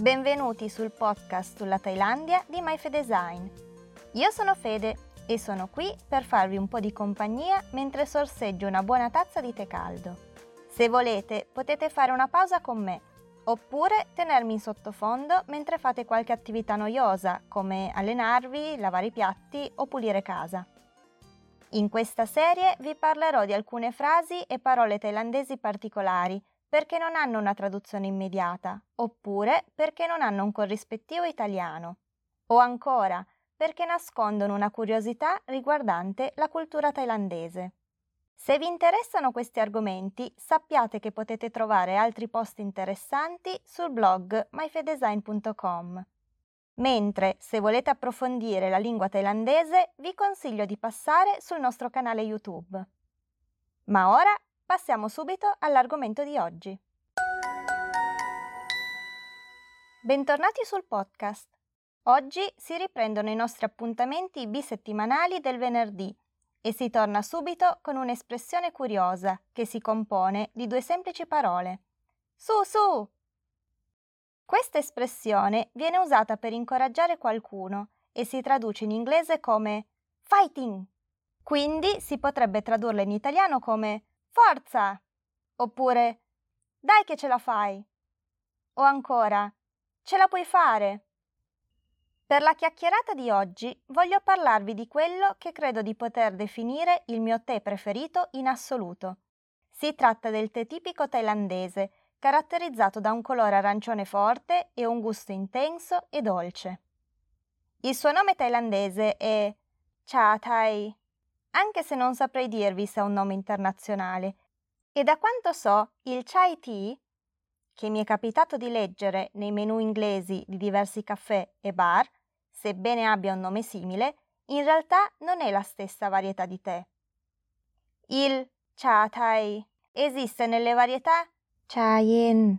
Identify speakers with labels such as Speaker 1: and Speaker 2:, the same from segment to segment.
Speaker 1: Benvenuti sul podcast sulla Thailandia di MyFedesign. Io sono Fede e sono qui per farvi un po' di compagnia mentre sorseggio una buona tazza di tè caldo. Se volete potete fare una pausa con me oppure tenermi in sottofondo mentre fate qualche attività noiosa come allenarvi, lavare i piatti o pulire casa. In questa serie vi parlerò di alcune frasi e parole thailandesi particolari perché non hanno una traduzione immediata, oppure perché non hanno un corrispettivo italiano, o ancora perché nascondono una curiosità riguardante la cultura thailandese. Se vi interessano questi argomenti, sappiate che potete trovare altri post interessanti sul blog myfedesign.com. Mentre, se volete approfondire la lingua thailandese, vi consiglio di passare sul nostro canale YouTube. Ma ora passiamo subito all'argomento di oggi. Bentornati sul podcast. Oggi si riprendono i nostri appuntamenti bisettimanali del venerdì e si torna subito con un'espressione curiosa che si compone di due semplici parole. Su, su! Questa espressione viene usata per incoraggiare qualcuno e si traduce in inglese come fighting. Quindi si potrebbe tradurla in italiano come forza oppure dai che ce la fai o ancora ce la puoi fare. Per la chiacchierata di oggi voglio parlarvi di quello che credo di poter definire il mio tè preferito in assoluto. Si tratta del tè tipico thailandese caratterizzato da un colore arancione forte e un gusto intenso e dolce. Il suo nome thailandese è Cha Thai, anche se non saprei dirvi se ha un nome internazionale. E da quanto so, il Chai Tea, che mi è capitato di leggere nei menu inglesi di diversi caffè e bar, sebbene abbia un nome simile, in realtà non è la stessa varietà di tè. Il Cha Thai esiste nelle varietà Cha yen,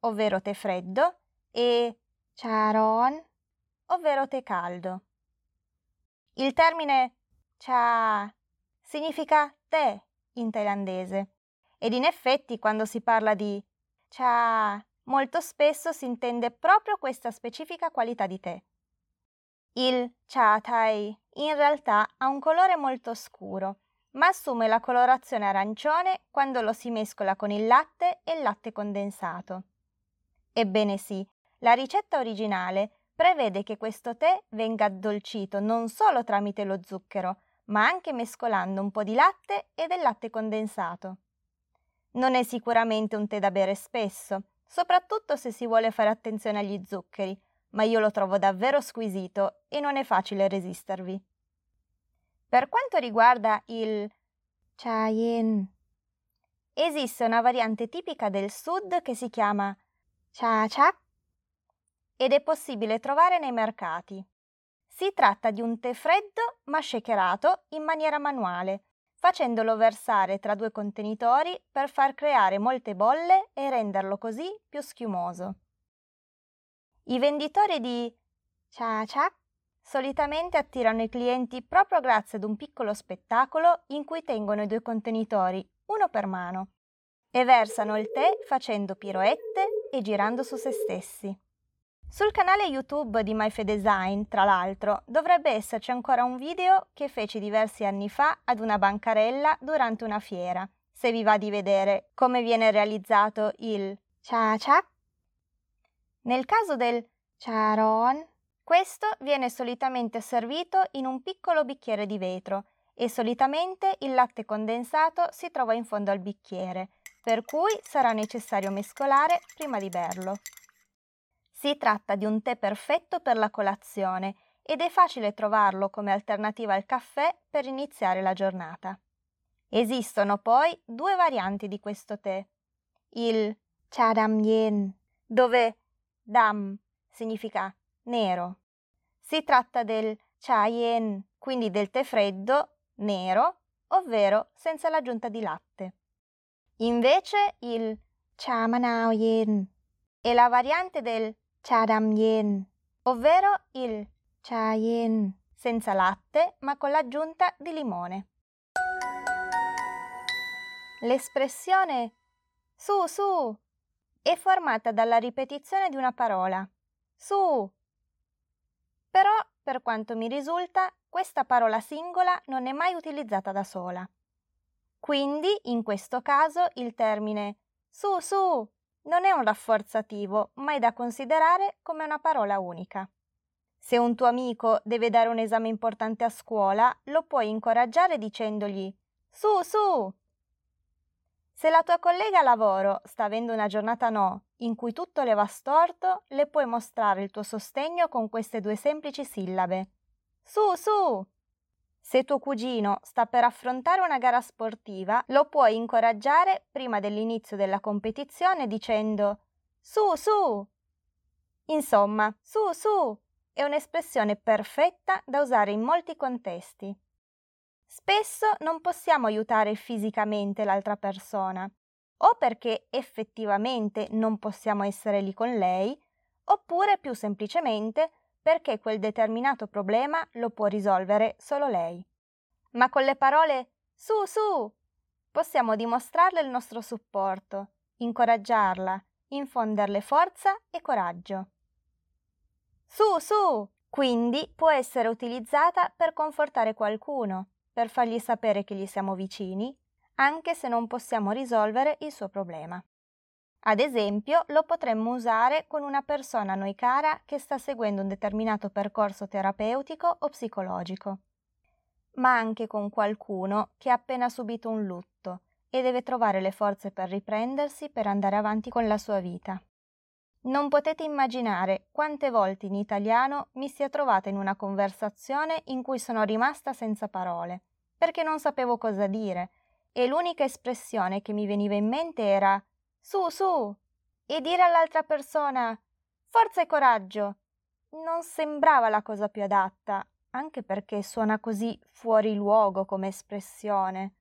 Speaker 1: ovvero tè freddo, e Cha ron, ovvero tè caldo. Il termine Cha significa tè in thailandese ed in effetti quando si parla di Cha molto spesso si intende proprio questa specifica qualità di tè. Il Cha Thai in realtà ha un colore molto scuro ma assume la colorazione arancione quando lo si mescola con il latte e il latte condensato. Ebbene sì, la ricetta originale prevede che questo tè venga addolcito non solo tramite lo zucchero, ma anche mescolando un po' di latte e del latte condensato. Non è sicuramente un tè da bere spesso, soprattutto se si vuole fare attenzione agli zuccheri, ma io lo trovo davvero squisito e non è facile resistervi. Per quanto riguarda il Chayen, esiste una variante tipica del sud che si chiama Cha Chak ed è possibile trovare nei mercati. Si tratta di un tè freddo ma shakerato in maniera manuale, facendolo versare tra due contenitori per far creare molte bolle e renderlo così più schiumoso. I venditori di Cha Chak Solitamente attirano i clienti proprio grazie ad un piccolo spettacolo in cui tengono i due contenitori, uno per mano, e versano il tè facendo piroette e girando su se stessi. Sul canale YouTube di MyFedesign, tra l'altro, dovrebbe esserci ancora un video che feci diversi anni fa ad una bancarella durante una fiera, se vi va di vedere come viene realizzato il cha cha. Nel caso del charon questo viene solitamente servito in un piccolo bicchiere di vetro e solitamente il latte condensato si trova in fondo al bicchiere, per cui sarà necessario mescolare prima di berlo. Si tratta di un tè perfetto per la colazione ed è facile trovarlo come alternativa al caffè per iniziare la giornata. Esistono poi due varianti di questo tè. Il Cha Dam Yen, dove Dam significa nero. Si tratta del chayen, quindi del tè freddo nero, ovvero senza l'aggiunta di latte. Invece il cha manao yen è la variante del cha dam yen, ovvero il cha yen senza latte ma con l'aggiunta di limone. L'espressione su su è formata dalla ripetizione di una parola. Su. Però, per quanto mi risulta, questa parola singola non è mai utilizzata da sola. Quindi, in questo caso, il termine su su non è un rafforzativo, ma è da considerare come una parola unica. Se un tuo amico deve dare un esame importante a scuola, lo puoi incoraggiare dicendogli Su, su! Se la tua collega a lavoro sta avendo una giornata no, in cui tutto le va storto, le puoi mostrare il tuo sostegno con queste due semplici sillabe. Su, su! Se tuo cugino sta per affrontare una gara sportiva, lo puoi incoraggiare prima dell'inizio della competizione dicendo Su, su! Insomma, su, su! è un'espressione perfetta da usare in molti contesti. Spesso non possiamo aiutare fisicamente l'altra persona, o perché effettivamente non possiamo essere lì con lei, oppure più semplicemente perché quel determinato problema lo può risolvere solo lei. Ma con le parole su su possiamo dimostrarle il nostro supporto, incoraggiarla, infonderle forza e coraggio. Su, su! Quindi può essere utilizzata per confortare qualcuno, per fargli sapere che gli siamo vicini, anche se non possiamo risolvere il suo problema. Ad esempio, lo potremmo usare con una persona a noi cara che sta seguendo un determinato percorso terapeutico o psicologico, ma anche con qualcuno che ha appena subito un lutto e deve trovare le forze per riprendersi per andare avanti con la sua vita. Non potete immaginare quante volte in italiano mi sia trovata in una conversazione in cui sono rimasta senza parole, perché non sapevo cosa dire, e l'unica espressione che mi veniva in mente era su, su, e dire all'altra persona forza e coraggio. Non sembrava la cosa più adatta, anche perché suona così fuori luogo come espressione.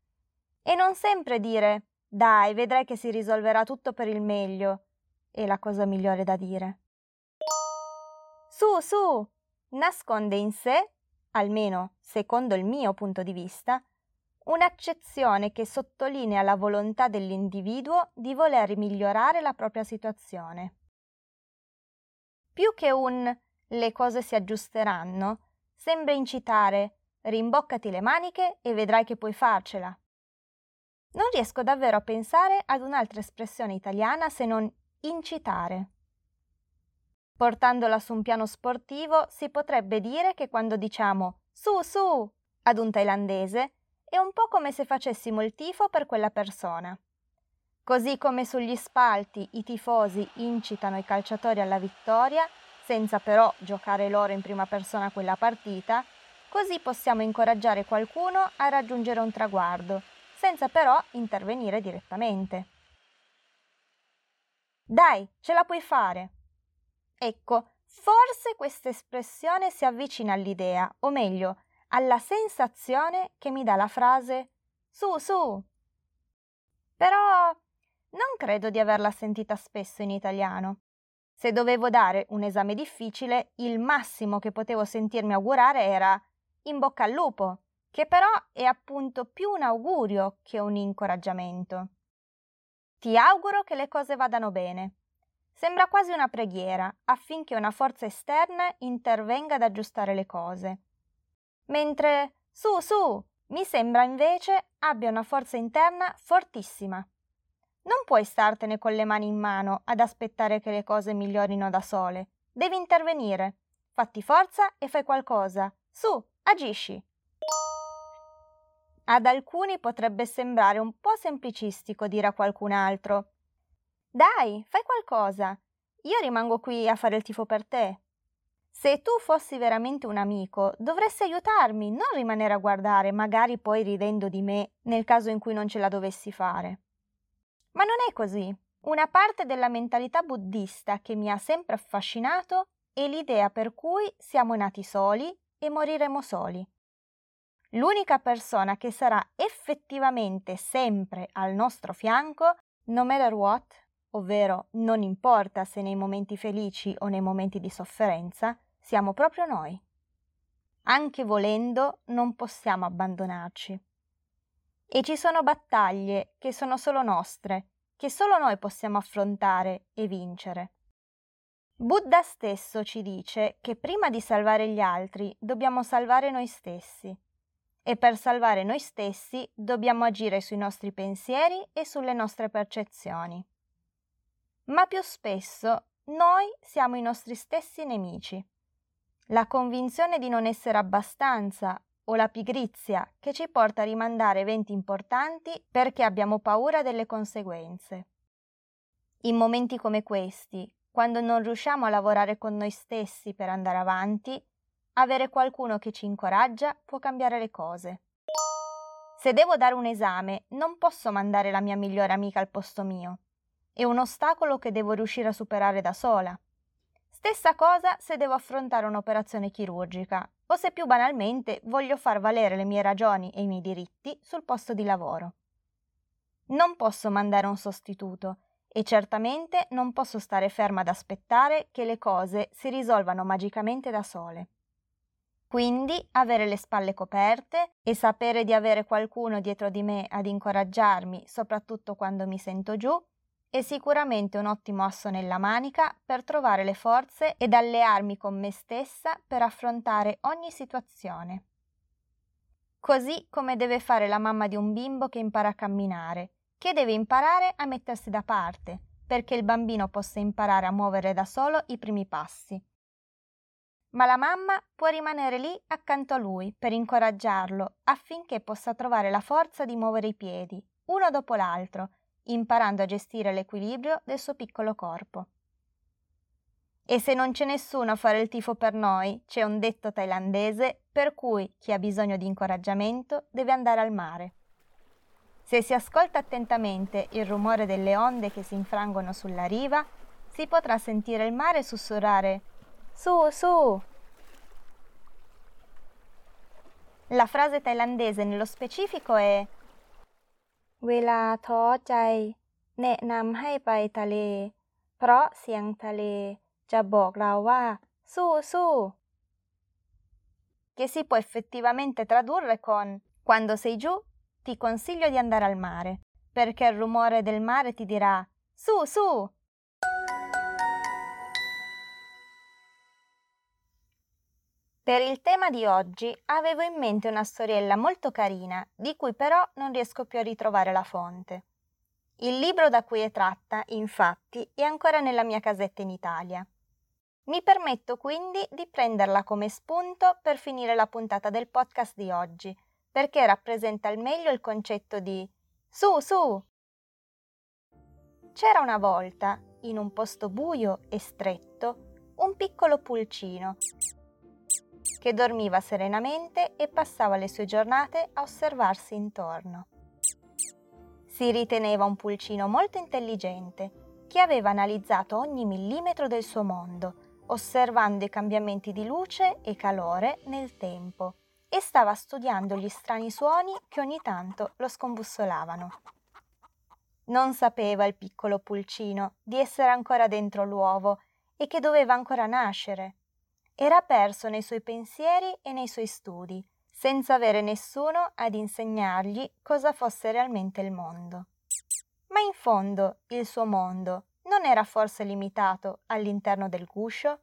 Speaker 1: E non sempre dire dai, vedrai che si risolverà tutto per il meglio è la cosa migliore da dire. Su, su! Nasconde in sé, almeno secondo il mio punto di vista, un'accezione che sottolinea la volontà dell'individuo di voler migliorare la propria situazione. Più che un le cose si aggiusteranno, sembra incitare rimboccati le maniche e vedrai che puoi farcela. Non riesco davvero a pensare ad un'altra espressione italiana se non incitare. Portandola su un piano sportivo, si potrebbe dire che quando diciamo su su ad un thailandese è un po' come se facessimo il tifo per quella persona. Così come sugli spalti i tifosi incitano i calciatori alla vittoria, senza però giocare loro in prima persona quella partita, così possiamo incoraggiare qualcuno a raggiungere un traguardo, senza però intervenire direttamente. Dai, ce la puoi fare. Ecco, forse questa espressione si avvicina all'idea, o meglio, alla sensazione che mi dà la frase su, su. Però non credo di averla sentita spesso in italiano. Se dovevo dare un esame difficile, il massimo che potevo sentirmi augurare era in bocca al lupo, che però è appunto più un augurio che un incoraggiamento. Ti auguro che le cose vadano bene. Sembra quasi una preghiera affinché una forza esterna intervenga ad aggiustare le cose. Mentre su, su, mi sembra invece abbia una forza interna fortissima. Non puoi startene con le mani in mano ad aspettare che le cose migliorino da sole. Devi intervenire. Fatti forza e fai qualcosa. Su, agisci. Ad alcuni potrebbe sembrare un po' semplicistico dire a qualcun altro Dai, fai qualcosa. Io rimango qui a fare il tifo per te. Se tu fossi veramente un amico, dovresti aiutarmi, non rimanere a guardare, magari poi ridendo di me nel caso in cui non ce la dovessi fare. Ma non è così. Una parte della mentalità buddista che mi ha sempre affascinato è l'idea per cui siamo nati soli e moriremo soli. L'unica persona che sarà effettivamente sempre al nostro fianco, no matter what, ovvero non importa se nei momenti felici o nei momenti di sofferenza, siamo proprio noi. Anche volendo non possiamo abbandonarci. E ci sono battaglie che sono solo nostre, che solo noi possiamo affrontare e vincere. Buddha stesso ci dice che prima di salvare gli altri dobbiamo salvare noi stessi e per salvare noi stessi dobbiamo agire sui nostri pensieri e sulle nostre percezioni. Ma più spesso noi siamo i nostri stessi nemici. La convinzione di non essere abbastanza o la pigrizia che ci porta a rimandare eventi importanti perché abbiamo paura delle conseguenze. In momenti come questi, quando non riusciamo a lavorare con noi stessi per andare avanti, avere qualcuno che ci incoraggia può cambiare le cose. Se devo dare un esame, non posso mandare la mia migliore amica al posto mio. È un ostacolo che devo riuscire a superare da sola. Stessa cosa se devo affrontare un'operazione chirurgica o se più banalmente voglio far valere le mie ragioni e i miei diritti sul posto di lavoro. Non posso mandare un sostituto e certamente non posso stare ferma ad aspettare che le cose si risolvano magicamente da sole. Quindi avere le spalle coperte e sapere di avere qualcuno dietro di me ad incoraggiarmi, soprattutto quando mi sento giù, è sicuramente un ottimo asso nella manica per trovare le forze ed allearmi con me stessa per affrontare ogni situazione. Così come deve fare la mamma di un bimbo che impara a camminare, che deve imparare a mettersi da parte, perché il bambino possa imparare a muovere da solo i primi passi ma la mamma può rimanere lì accanto a lui per incoraggiarlo affinché possa trovare la forza di muovere i piedi, uno dopo l'altro, imparando a gestire l'equilibrio del suo piccolo corpo. E se non c'è nessuno a fare il tifo per noi, c'è un detto thailandese per cui chi ha bisogno di incoraggiamento deve andare al mare. Se si ascolta attentamente il rumore delle onde che si infrangono sulla riva, si potrà sentire il mare sussurrare su, su! La frase thailandese nello specifico è เวลาท้อใจแนะนำให้ไปทะเลเพราะเสียงทะเลจะบอกเราว่าสู้สู้ che si può effettivamente tradurre con quando sei giù ti consiglio di andare al mare perché il rumore del mare ti dirà su su Per il tema di oggi avevo in mente una storiella molto carina, di cui però non riesco più a ritrovare la fonte. Il libro da cui è tratta, infatti, è ancora nella mia casetta in Italia. Mi permetto quindi di prenderla come spunto per finire la puntata del podcast di oggi, perché rappresenta al meglio il concetto di su su. C'era una volta, in un posto buio e stretto, un piccolo pulcino che dormiva serenamente e passava le sue giornate a osservarsi intorno. Si riteneva un pulcino molto intelligente, che aveva analizzato ogni millimetro del suo mondo, osservando i cambiamenti di luce e calore nel tempo, e stava studiando gli strani suoni che ogni tanto lo scombussolavano. Non sapeva il piccolo pulcino di essere ancora dentro l'uovo e che doveva ancora nascere, era perso nei suoi pensieri e nei suoi studi, senza avere nessuno ad insegnargli cosa fosse realmente il mondo. Ma in fondo il suo mondo non era forse limitato all'interno del guscio?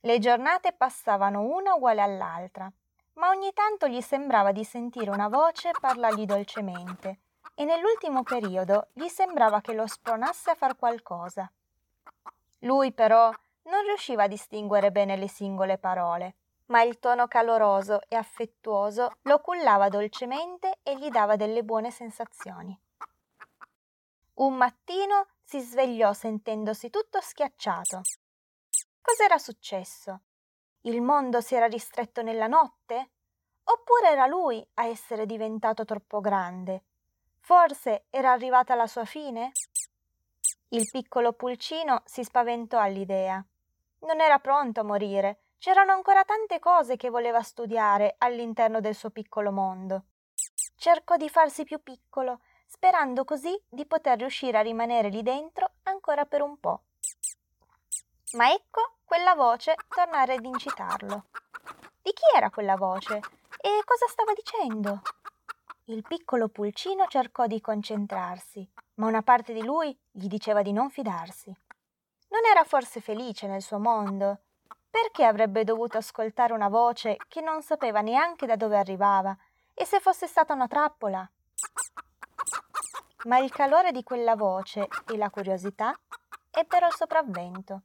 Speaker 1: Le giornate passavano una uguale all'altra, ma ogni tanto gli sembrava di sentire una voce parlargli dolcemente e nell'ultimo periodo gli sembrava che lo spronasse a far qualcosa. Lui però non riusciva a distinguere bene le singole parole, ma il tono caloroso e affettuoso lo cullava dolcemente e gli dava delle buone sensazioni. Un mattino si svegliò sentendosi tutto schiacciato. Cos'era successo? Il mondo si era ristretto nella notte? Oppure era lui a essere diventato troppo grande? Forse era arrivata la sua fine? Il piccolo pulcino si spaventò all'idea non era pronto a morire. C'erano ancora tante cose che voleva studiare all'interno del suo piccolo mondo. Cercò di farsi più piccolo, sperando così di poter riuscire a rimanere lì dentro ancora per un po'. Ma ecco quella voce tornare ad incitarlo. Di chi era quella voce? E cosa stava dicendo? Il piccolo pulcino cercò di concentrarsi, ma una parte di lui gli diceva di non fidarsi. Non era forse felice nel suo mondo? Perché avrebbe dovuto ascoltare una voce che non sapeva neanche da dove arrivava e se fosse stata una trappola? Ma il calore di quella voce e la curiosità ebbero il sopravvento.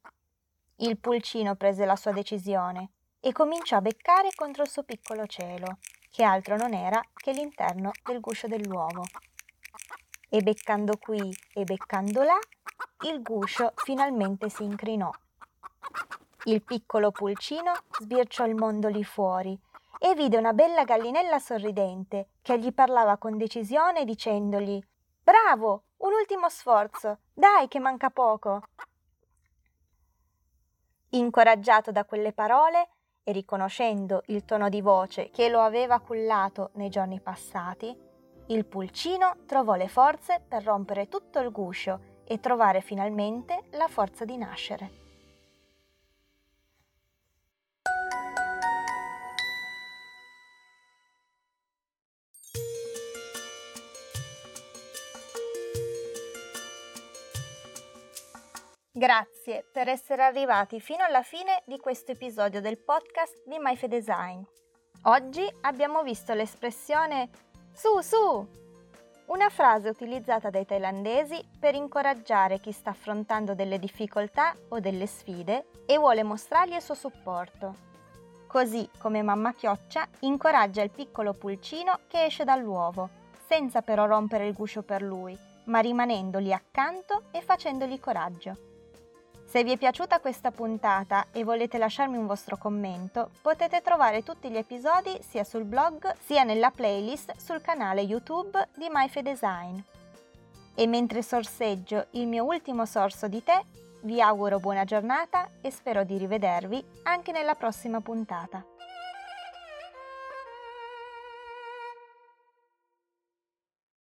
Speaker 1: Il pulcino prese la sua decisione e cominciò a beccare contro il suo piccolo cielo, che altro non era che l'interno del guscio dell'uovo. E beccando qui e beccando là, il guscio finalmente si incrinò. Il piccolo pulcino sbirciò il mondo lì fuori e vide una bella gallinella sorridente che gli parlava con decisione dicendogli Bravo, un ultimo sforzo, dai che manca poco. Incoraggiato da quelle parole e riconoscendo il tono di voce che lo aveva cullato nei giorni passati, il pulcino trovò le forze per rompere tutto il guscio e trovare finalmente la forza di nascere. Grazie per essere arrivati fino alla fine di questo episodio del podcast di MyFedesign. Oggi abbiamo visto l'espressione su su, una frase utilizzata dai thailandesi per incoraggiare chi sta affrontando delle difficoltà o delle sfide e vuole mostrargli il suo supporto. Così come mamma chioccia incoraggia il piccolo pulcino che esce dall'uovo, senza però rompere il guscio per lui, ma rimanendogli accanto e facendogli coraggio. Se vi è piaciuta questa puntata e volete lasciarmi un vostro commento, potete trovare tutti gli episodi sia sul blog sia nella playlist sul canale YouTube di MyFedesign. E mentre sorseggio il mio ultimo sorso di tè, vi auguro buona giornata e spero di rivedervi anche nella prossima puntata.